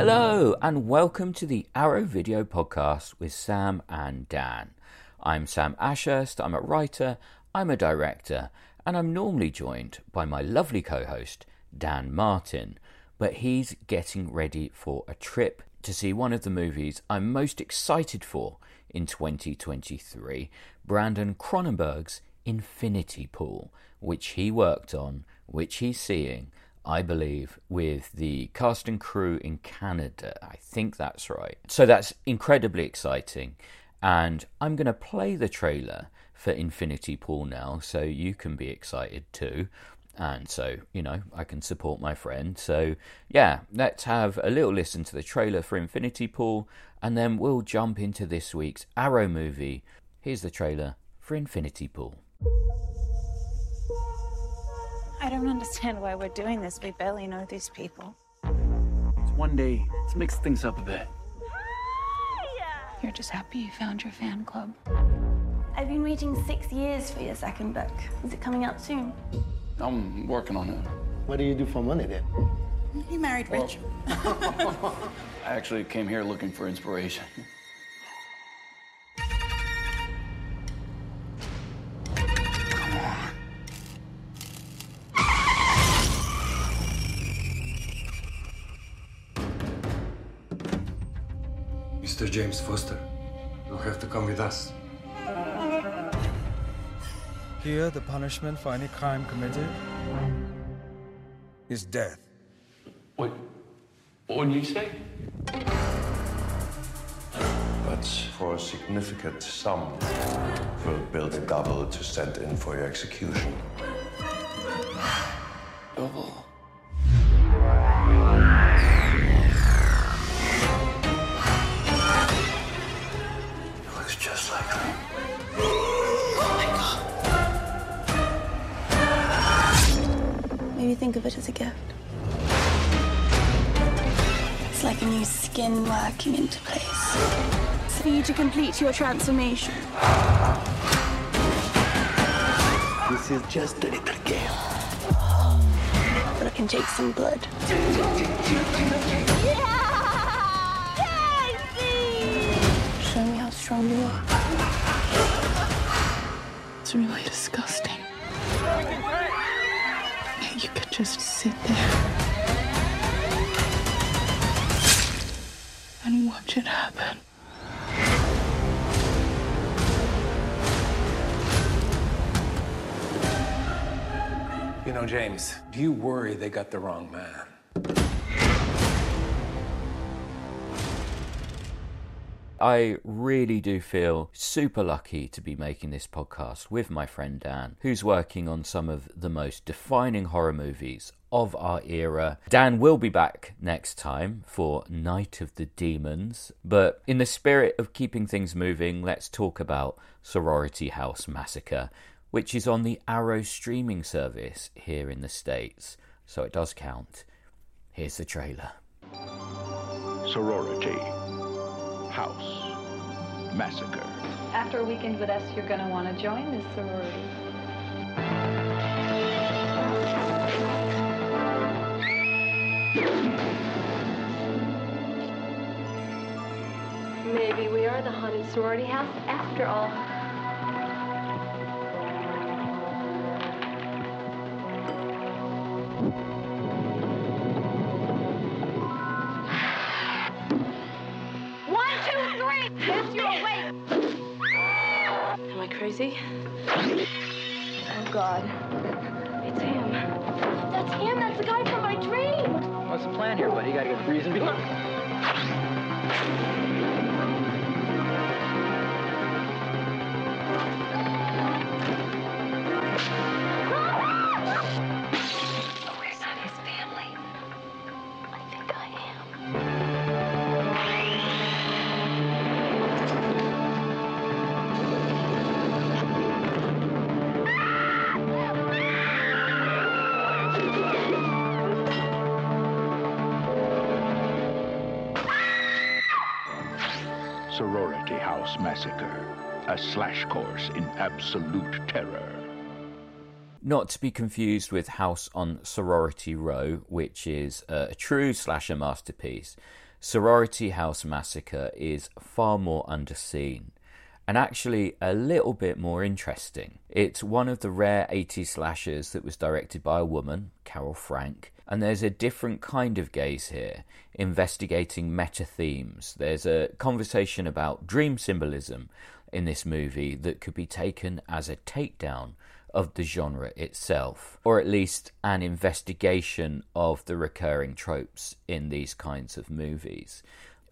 Hello, and welcome to the Arrow Video Podcast with Sam and Dan. I'm Sam Ashurst, I'm a writer, I'm a director, and I'm normally joined by my lovely co host, Dan Martin. But he's getting ready for a trip to see one of the movies I'm most excited for in 2023 Brandon Cronenberg's Infinity Pool, which he worked on, which he's seeing, I believe, with the cast and crew in Canada. I think that's right. So that's incredibly exciting. And I'm going to play the trailer for Infinity Pool now so you can be excited too. And so, you know, I can support my friend. So, yeah, let's have a little listen to the trailer for Infinity Pool and then we'll jump into this week's Arrow movie. Here's the trailer for Infinity Pool. I don't understand why we're doing this. We barely know these people. It's one day. Let's mix things up a bit. You're just happy you found your fan club. I've been waiting six years for your second book. Is it coming out soon? I'm working on it. What do you do for money then? You married rich. I actually came here looking for inspiration. James Foster, you'll have to come with us. Here, the punishment for any crime committed is death. What? What did you say? But for a significant sum, we'll build a double to send in for your execution. Double. Think of it as a gift. It's like a new skin working into place. It's for you to complete your transformation. This is just a little game. But it can take some blood. Show just sit there and watch it happen. You know, James, do you worry they got the wrong man? I really do feel super lucky to be making this podcast with my friend Dan, who's working on some of the most defining horror movies of our era. Dan will be back next time for Night of the Demons, but in the spirit of keeping things moving, let's talk about Sorority House Massacre, which is on the Arrow streaming service here in the States, so it does count. Here's the trailer. Sorority. House. Massacre. After a weekend with us, you're going to want to join this sorority. Maybe we are the haunted sorority house after all. Am I crazy? Oh, God. It's him. That's him. That's the guy from my dream. What's the plan here, buddy? You gotta get the reason Sorority House Massacre. A slash course in absolute terror. Not to be confused with House on Sorority Row, which is a true slasher masterpiece. Sorority House Massacre is far more underseen and actually a little bit more interesting. It's one of the rare 80s slashers that was directed by a woman, Carol Frank, and there's a different kind of gaze here, investigating meta themes. There's a conversation about dream symbolism in this movie that could be taken as a takedown of the genre itself, or at least an investigation of the recurring tropes in these kinds of movies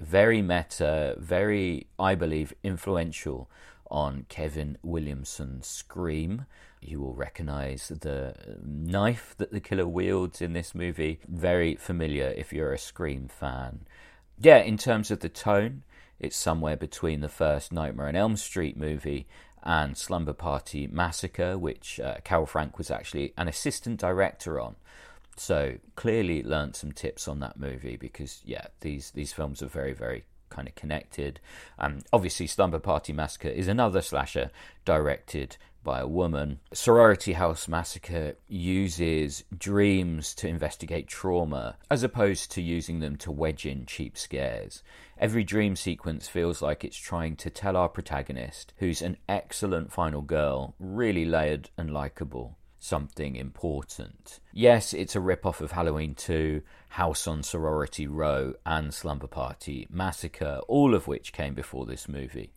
very meta, very, I believe, influential on Kevin Williamson's Scream. You will recognize the knife that the killer wields in this movie. Very familiar if you're a Scream fan. Yeah, in terms of the tone, it's somewhere between the first Nightmare on Elm Street movie and Slumber Party Massacre, which uh, Carol Frank was actually an assistant director on. So clearly learned some tips on that movie because yeah, these these films are very very kind of connected. Um, obviously, Slumber Party Massacre is another slasher directed by a woman. Sorority House Massacre uses dreams to investigate trauma as opposed to using them to wedge in cheap scares. Every dream sequence feels like it's trying to tell our protagonist, who's an excellent final girl, really layered and likable, something important. Yes, it's a rip-off of Halloween 2, House on Sorority Row, and Slumber Party Massacre, all of which came before this movie.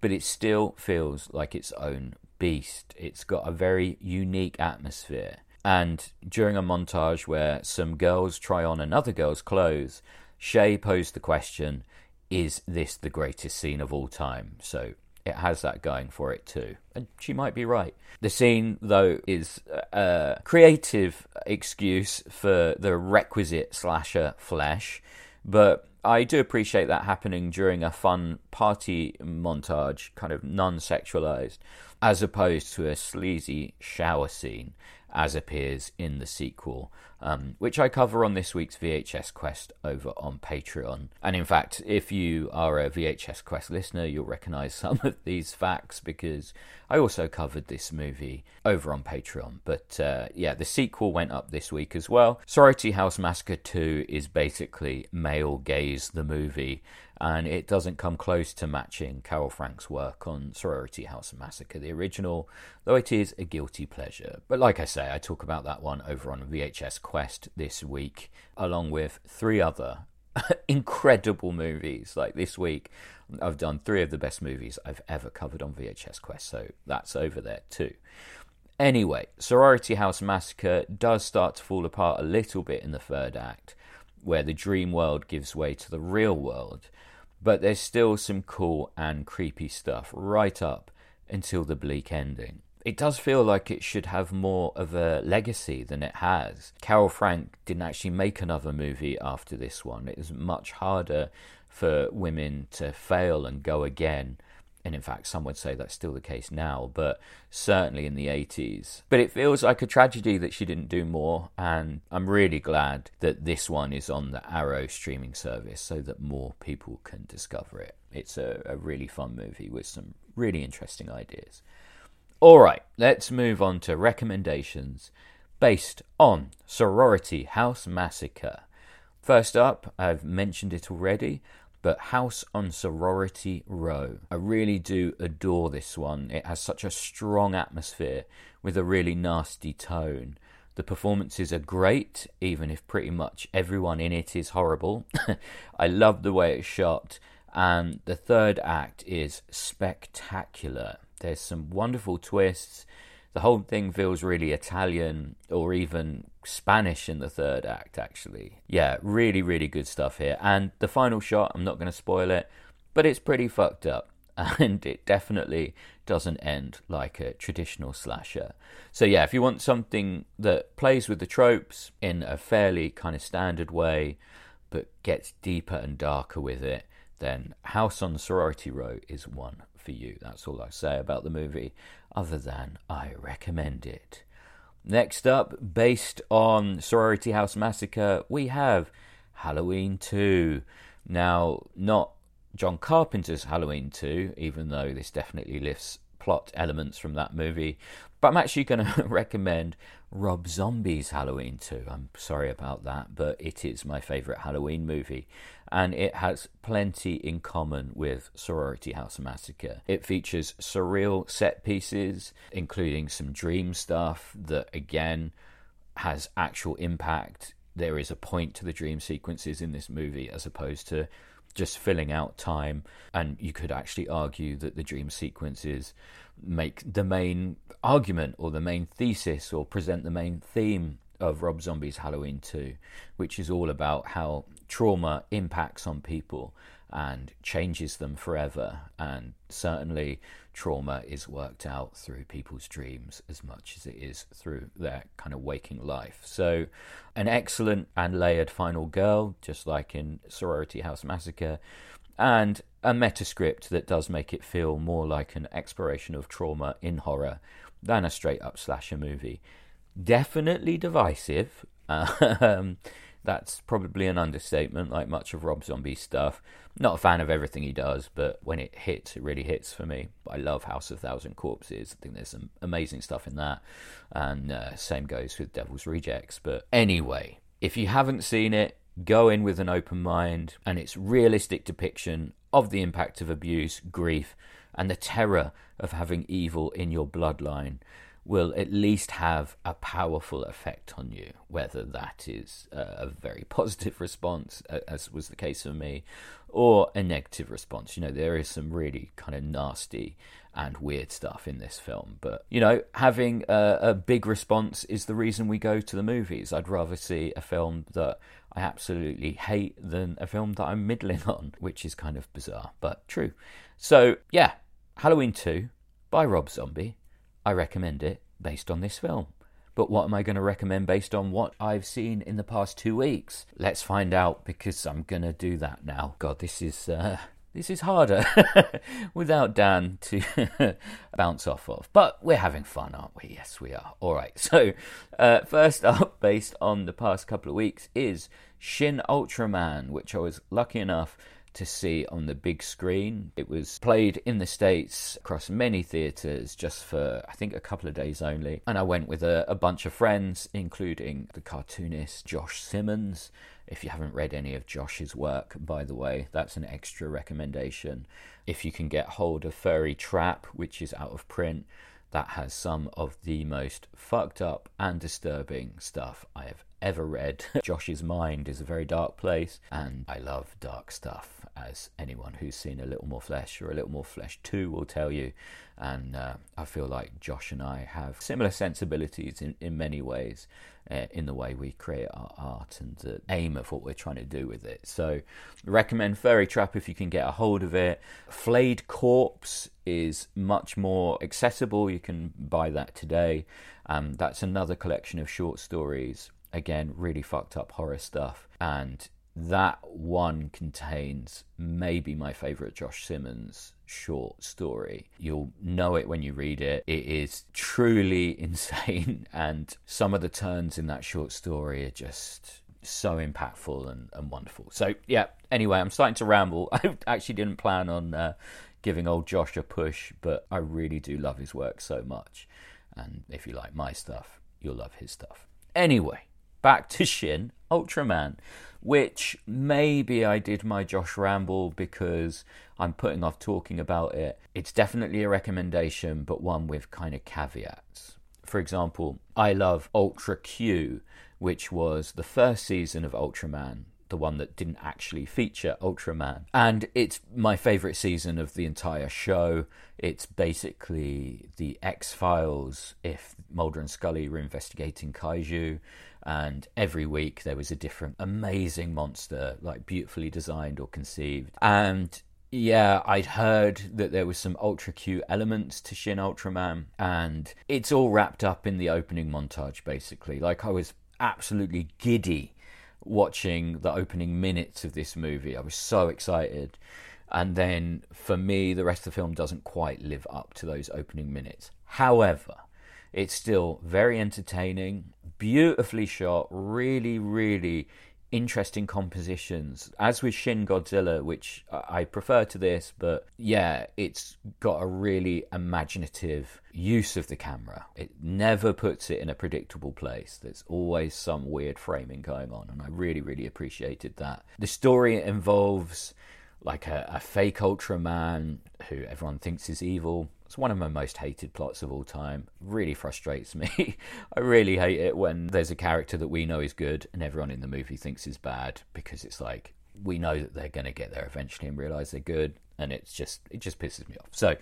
But it still feels like its own beast. It's got a very unique atmosphere. And during a montage where some girls try on another girl's clothes, Shay posed the question, Is this the greatest scene of all time? So it has that going for it too. And she might be right. The scene, though, is a creative excuse for the requisite slasher flesh, but I do appreciate that happening during a fun party montage, kind of non sexualized, as opposed to a sleazy shower scene as appears in the sequel, um, which I cover on this week's VHS Quest over on Patreon. And in fact, if you are a VHS Quest listener, you'll recognize some of these facts because I also covered this movie over on Patreon. But uh, yeah, the sequel went up this week as well. Sorority House Massacre 2 is basically male gaze the movie and it doesn't come close to matching Carol Frank's work on Sorority House Massacre, the original, though it is a guilty pleasure. But like I say, I talk about that one over on VHS Quest this week, along with three other incredible movies. Like this week, I've done three of the best movies I've ever covered on VHS Quest, so that's over there too. Anyway, Sorority House Massacre does start to fall apart a little bit in the third act, where the dream world gives way to the real world but there's still some cool and creepy stuff right up until the bleak ending. It does feel like it should have more of a legacy than it has. Carol Frank didn't actually make another movie after this one. It was much harder for women to fail and go again and in fact, some would say that's still the case now, but certainly in the 80s. But it feels like a tragedy that she didn't do more, and I'm really glad that this one is on the Arrow streaming service so that more people can discover it. It's a, a really fun movie with some really interesting ideas. All right, let's move on to recommendations based on Sorority House Massacre. First up, I've mentioned it already, but House on Sorority Row. I really do adore this one. It has such a strong atmosphere with a really nasty tone. The performances are great, even if pretty much everyone in it is horrible. I love the way it's shot, and the third act is spectacular. There's some wonderful twists. The whole thing feels really Italian or even Spanish in the third act, actually. Yeah, really, really good stuff here. And the final shot, I'm not going to spoil it, but it's pretty fucked up. And it definitely doesn't end like a traditional slasher. So, yeah, if you want something that plays with the tropes in a fairly kind of standard way, but gets deeper and darker with it, then House on Sorority Row is one for you. That's all I say about the movie, other than I recommend it. Next up, based on Sorority House Massacre, we have Halloween 2. Now, not John Carpenter's Halloween 2, even though this definitely lifts plot elements from that movie. But I'm actually going to recommend Rob Zombie's Halloween 2. I'm sorry about that, but it is my favourite Halloween movie. And it has plenty in common with Sorority House Massacre. It features surreal set pieces, including some dream stuff that, again, has actual impact. There is a point to the dream sequences in this movie as opposed to just filling out time. And you could actually argue that the dream sequences make the main argument or the main thesis or present the main theme of Rob Zombie's Halloween 2, which is all about how trauma impacts on people and changes them forever. And certainly, trauma is worked out through people's dreams as much as it is through their kind of waking life. So, an excellent and layered final girl, just like in Sorority House Massacre, and a metascript that does make it feel more like an exploration of trauma in horror than a straight up slasher movie. Definitely divisive. Um, that's probably an understatement, like much of Rob Zombie's stuff. Not a fan of everything he does, but when it hits, it really hits for me. I love House of Thousand Corpses. I think there's some amazing stuff in that. And uh, same goes with Devil's Rejects. But anyway, if you haven't seen it, go in with an open mind and its realistic depiction of the impact of abuse, grief, and the terror of having evil in your bloodline will at least have a powerful effect on you, whether that is a very positive response, as was the case for me, or a negative response. You know, there is some really kind of nasty and weird stuff in this film, but you know, having a, a big response is the reason we go to the movies. I'd rather see a film that I absolutely hate than a film that I'm middling on, which is kind of bizarre, but true. So, yeah, Halloween 2 by Rob Zombie I recommend it based on this film. But what am I going to recommend based on what I've seen in the past two weeks? Let's find out because I'm going to do that now. God, this is uh, this is harder without Dan to bounce off of. But we're having fun, aren't we? Yes, we are. All right. So uh, first up, based on the past couple of weeks, is Shin Ultraman, which I was lucky enough to see on the big screen. It was played in the States across many theatres just for, I think, a couple of days only. And I went with a, a bunch of friends, including the cartoonist Josh Simmons. If you haven't read any of Josh's work, by the way, that's an extra recommendation. If you can get hold of Furry Trap, which is out of print, that has some of the most fucked up and disturbing stuff I have ever read. Josh's mind is a very dark place, and I love dark stuff, as anyone who's seen A Little More Flesh or A Little More Flesh 2 will tell you. And uh, I feel like Josh and I have similar sensibilities in, in many ways uh, in the way we create our art and the aim of what we're trying to do with it. So, recommend Furry Trap if you can get a hold of it. Flayed Corpse is much more accessible. You can buy that today. Um, that's another collection of short stories again, really fucked up horror stuff. And that one contains maybe my favorite Josh Simmons short story. You'll know it when you read it. It is truly insane, and some of the turns in that short story are just so impactful and, and wonderful. So, yeah, anyway, I'm starting to ramble. I actually didn't plan on uh, giving old Josh a push, but I really do love his work so much. And if you like my stuff, you'll love his stuff. Anyway, back to Shin Ultraman, which maybe I did my Josh Ramble because I'm putting off talking about it. It's definitely a recommendation, but one with kind of caveats. For example, I love Ultra Q, which was the first season of Ultraman, the one that didn't actually feature Ultraman. And it's my favourite season of the entire show. It's basically the X Files if Mulder and Scully were investigating kaiju and every week there was a different amazing monster, like beautifully designed or conceived. And yeah, I'd heard that there was some Ultra Q elements to Shin Ultraman, and it's all wrapped up in the opening montage, basically. Like, I was absolutely giddy watching the opening minutes of this movie. I was so excited. And then for me, the rest of the film doesn't quite live up to those opening minutes. However, it's still very entertaining, beautifully shot, really, really interesting compositions. As with Shin Godzilla, which I prefer to this, but yeah, it's got a really imaginative use of the camera. It never puts it in a predictable place. There's always some weird framing going on, and I really, really appreciated that. The story involves like a, a fake Ultraman who everyone thinks is evil. It's one of my most hated plots of all time. Really frustrates me. I really hate it when there's a character that we know is good and everyone in the movie thinks is bad because it's like we know that they're going to get there eventually and realize they're good and it's just it just pisses me off. So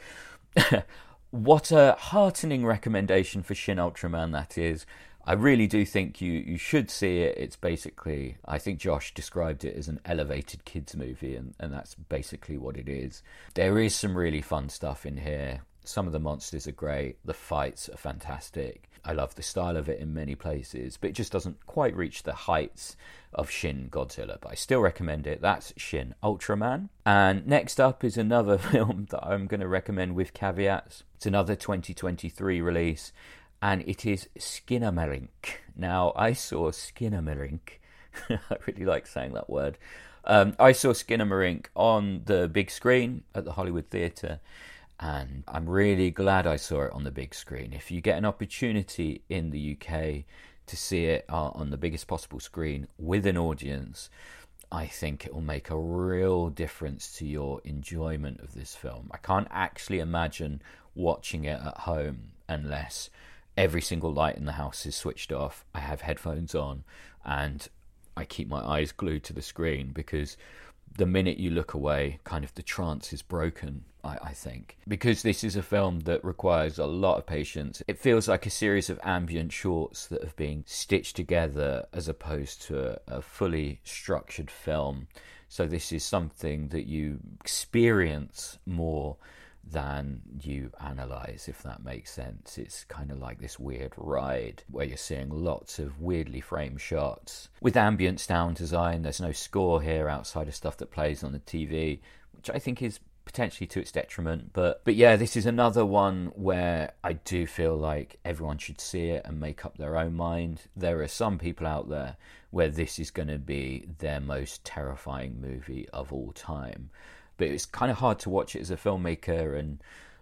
what a heartening recommendation for Shin Ultraman that is. I really do think you, you should see it. It's basically, I think Josh described it as an elevated kids movie, and, and that's basically what it is. There is some really fun stuff in here. Some of the monsters are great, the fights are fantastic. I love the style of it in many places, but it just doesn't quite reach the heights of Shin Godzilla. But I still recommend it. That's Shin Ultraman. And next up is another film that I'm going to recommend with caveats. It's another 2023 release and it is Skinamarink. Now, I saw Skinamarink. I really like saying that word. Um, I saw Skinamarink on the big screen at the Hollywood Theatre, and I'm really glad I saw it on the big screen. If you get an opportunity in the UK to see it uh, on the biggest possible screen with an audience, I think it will make a real difference to your enjoyment of this film. I can't actually imagine watching it at home unless every single light in the house is switched off. I have headphones on and I keep my eyes glued to the screen because the minute you look away, kind of the trance is broken, I, I, think. Because this is a film that requires a lot of patience, it feels like a series of ambient shorts that have been stitched together as opposed to a, a fully structured film. So, this is something that you experience more than you analyze, if that makes sense. It's kind of like this weird ride where you're seeing lots of weirdly framed shots. With ambient sound design, there's no score here outside of stuff that plays on the TV, which I think is potentially to its detriment. But but yeah, this is another one where I do feel like everyone should see it and make up their own mind. There are some people out there where this is going to be their most terrifying movie of all time but it's kind of hard to watch it as a filmmaker and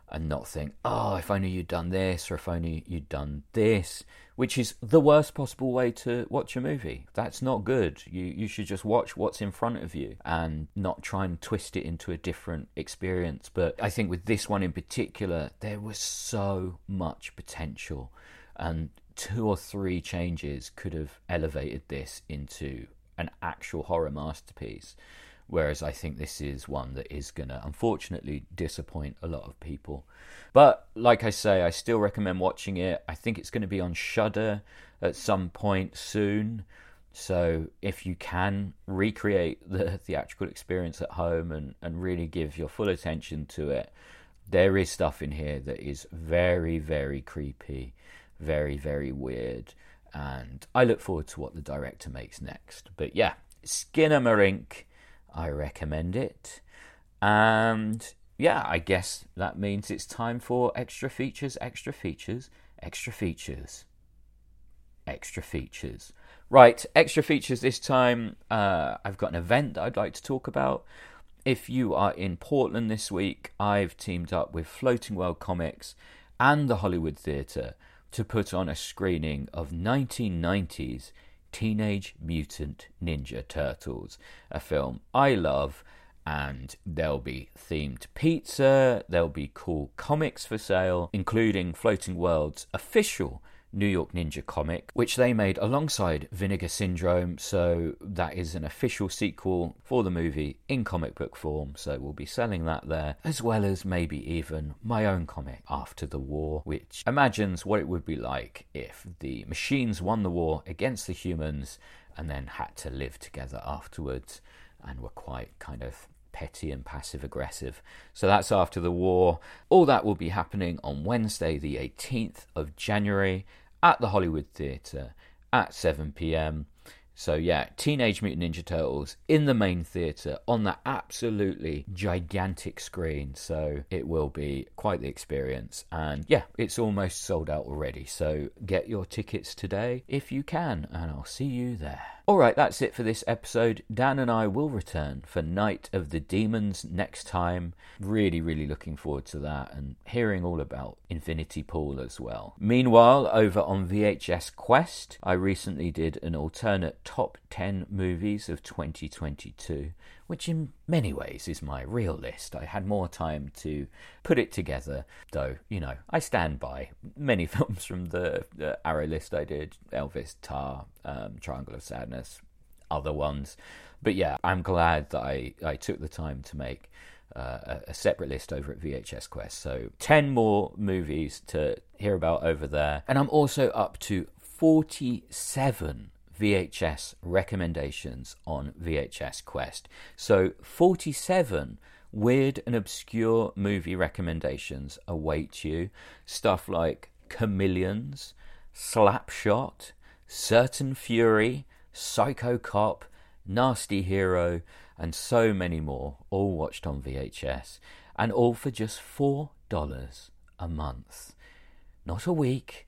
and not think, oh, if only you'd done this or if only you'd done this, which is the worst possible way to watch a movie. That's not good. You you should just watch what's in front of you and not try and twist it into a different experience. But I think with this one in particular, there was so much potential and two or three changes could have elevated this into an actual horror masterpiece. Whereas I think this is one that is going to unfortunately disappoint a lot of people. But like I say, I still recommend watching it. I think it's going to be on Shudder at some point soon. So if you can recreate the theatrical experience at home and, and really give your full attention to it, there is stuff in here that is very, very creepy, very, very weird. And I look forward to what the director makes next. But yeah, Skinamarink I recommend it. And yeah, I guess that means it's time for extra features, extra features, extra features, extra features. Right, extra features this time. Uh, I've got an event that I'd like to talk about. If you are in Portland this week, I've teamed up with Floating World Comics and the Hollywood Theatre to put on a screening of 1990s Teenage Mutant Ninja Turtles, a film I love. And there'll be themed pizza, there'll be cool comics for sale, including Floating World's official New York Ninja comic, which they made alongside Vinegar Syndrome. So that is an official sequel for the movie in comic book form. So we'll be selling that there, as well as maybe even my own comic after the war, which imagines what it would be like if the machines won the war against the humans and then had to live together afterwards and were quite kind of petty and passive aggressive. So that's after the war. All that will be happening on Wednesday, the 18th of January at the Hollywood Theatre at 7 pm. So, yeah, Teenage Mutant Ninja Turtles in the main theatre on that absolutely gigantic screen. So, it will be quite the experience. And yeah, it's almost sold out already. So, get your tickets today if you can, and I'll see you there. Alright, that's it for this episode. Dan and I will return for Night of the Demons next time. Really, really looking forward to that and hearing all about Infinity Pool as well. Meanwhile, over on VHS Quest, I recently did an alternate top 10 movies of 2022 which in many ways is my real list. I had more time to put it together, though, you know, I stand by many films from the, the Arrow list I did Elvis, Tar, um, Triangle of Sadness, other ones. But yeah, I'm glad that I, I took the time to make uh, a, a separate list over at VHS Quest. So 10 more movies to hear about over there. And I'm also up to 47 VHS recommendations on VHS Quest. So 47 weird and obscure movie recommendations await you. Stuff like Chameleons, Slapshot, Certain Fury, Psycho Cop, Nasty Hero, and so many more, all watched on VHS, and all for just $4 a month. Not a week,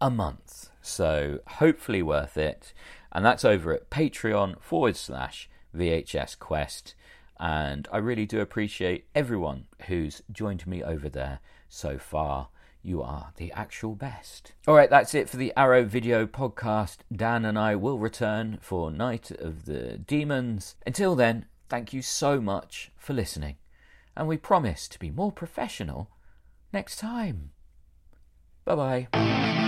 a month. So hopefully worth it. And that's over at Patreon forward slash VHS Quest. And I really do appreciate everyone who's joined me over there so far. You are the actual best. All right, that's it for the Arrow video podcast. Dan and I will return for Night of the Demons. Until then, thank you so much for listening. And we promise to be more professional next time. Bye bye.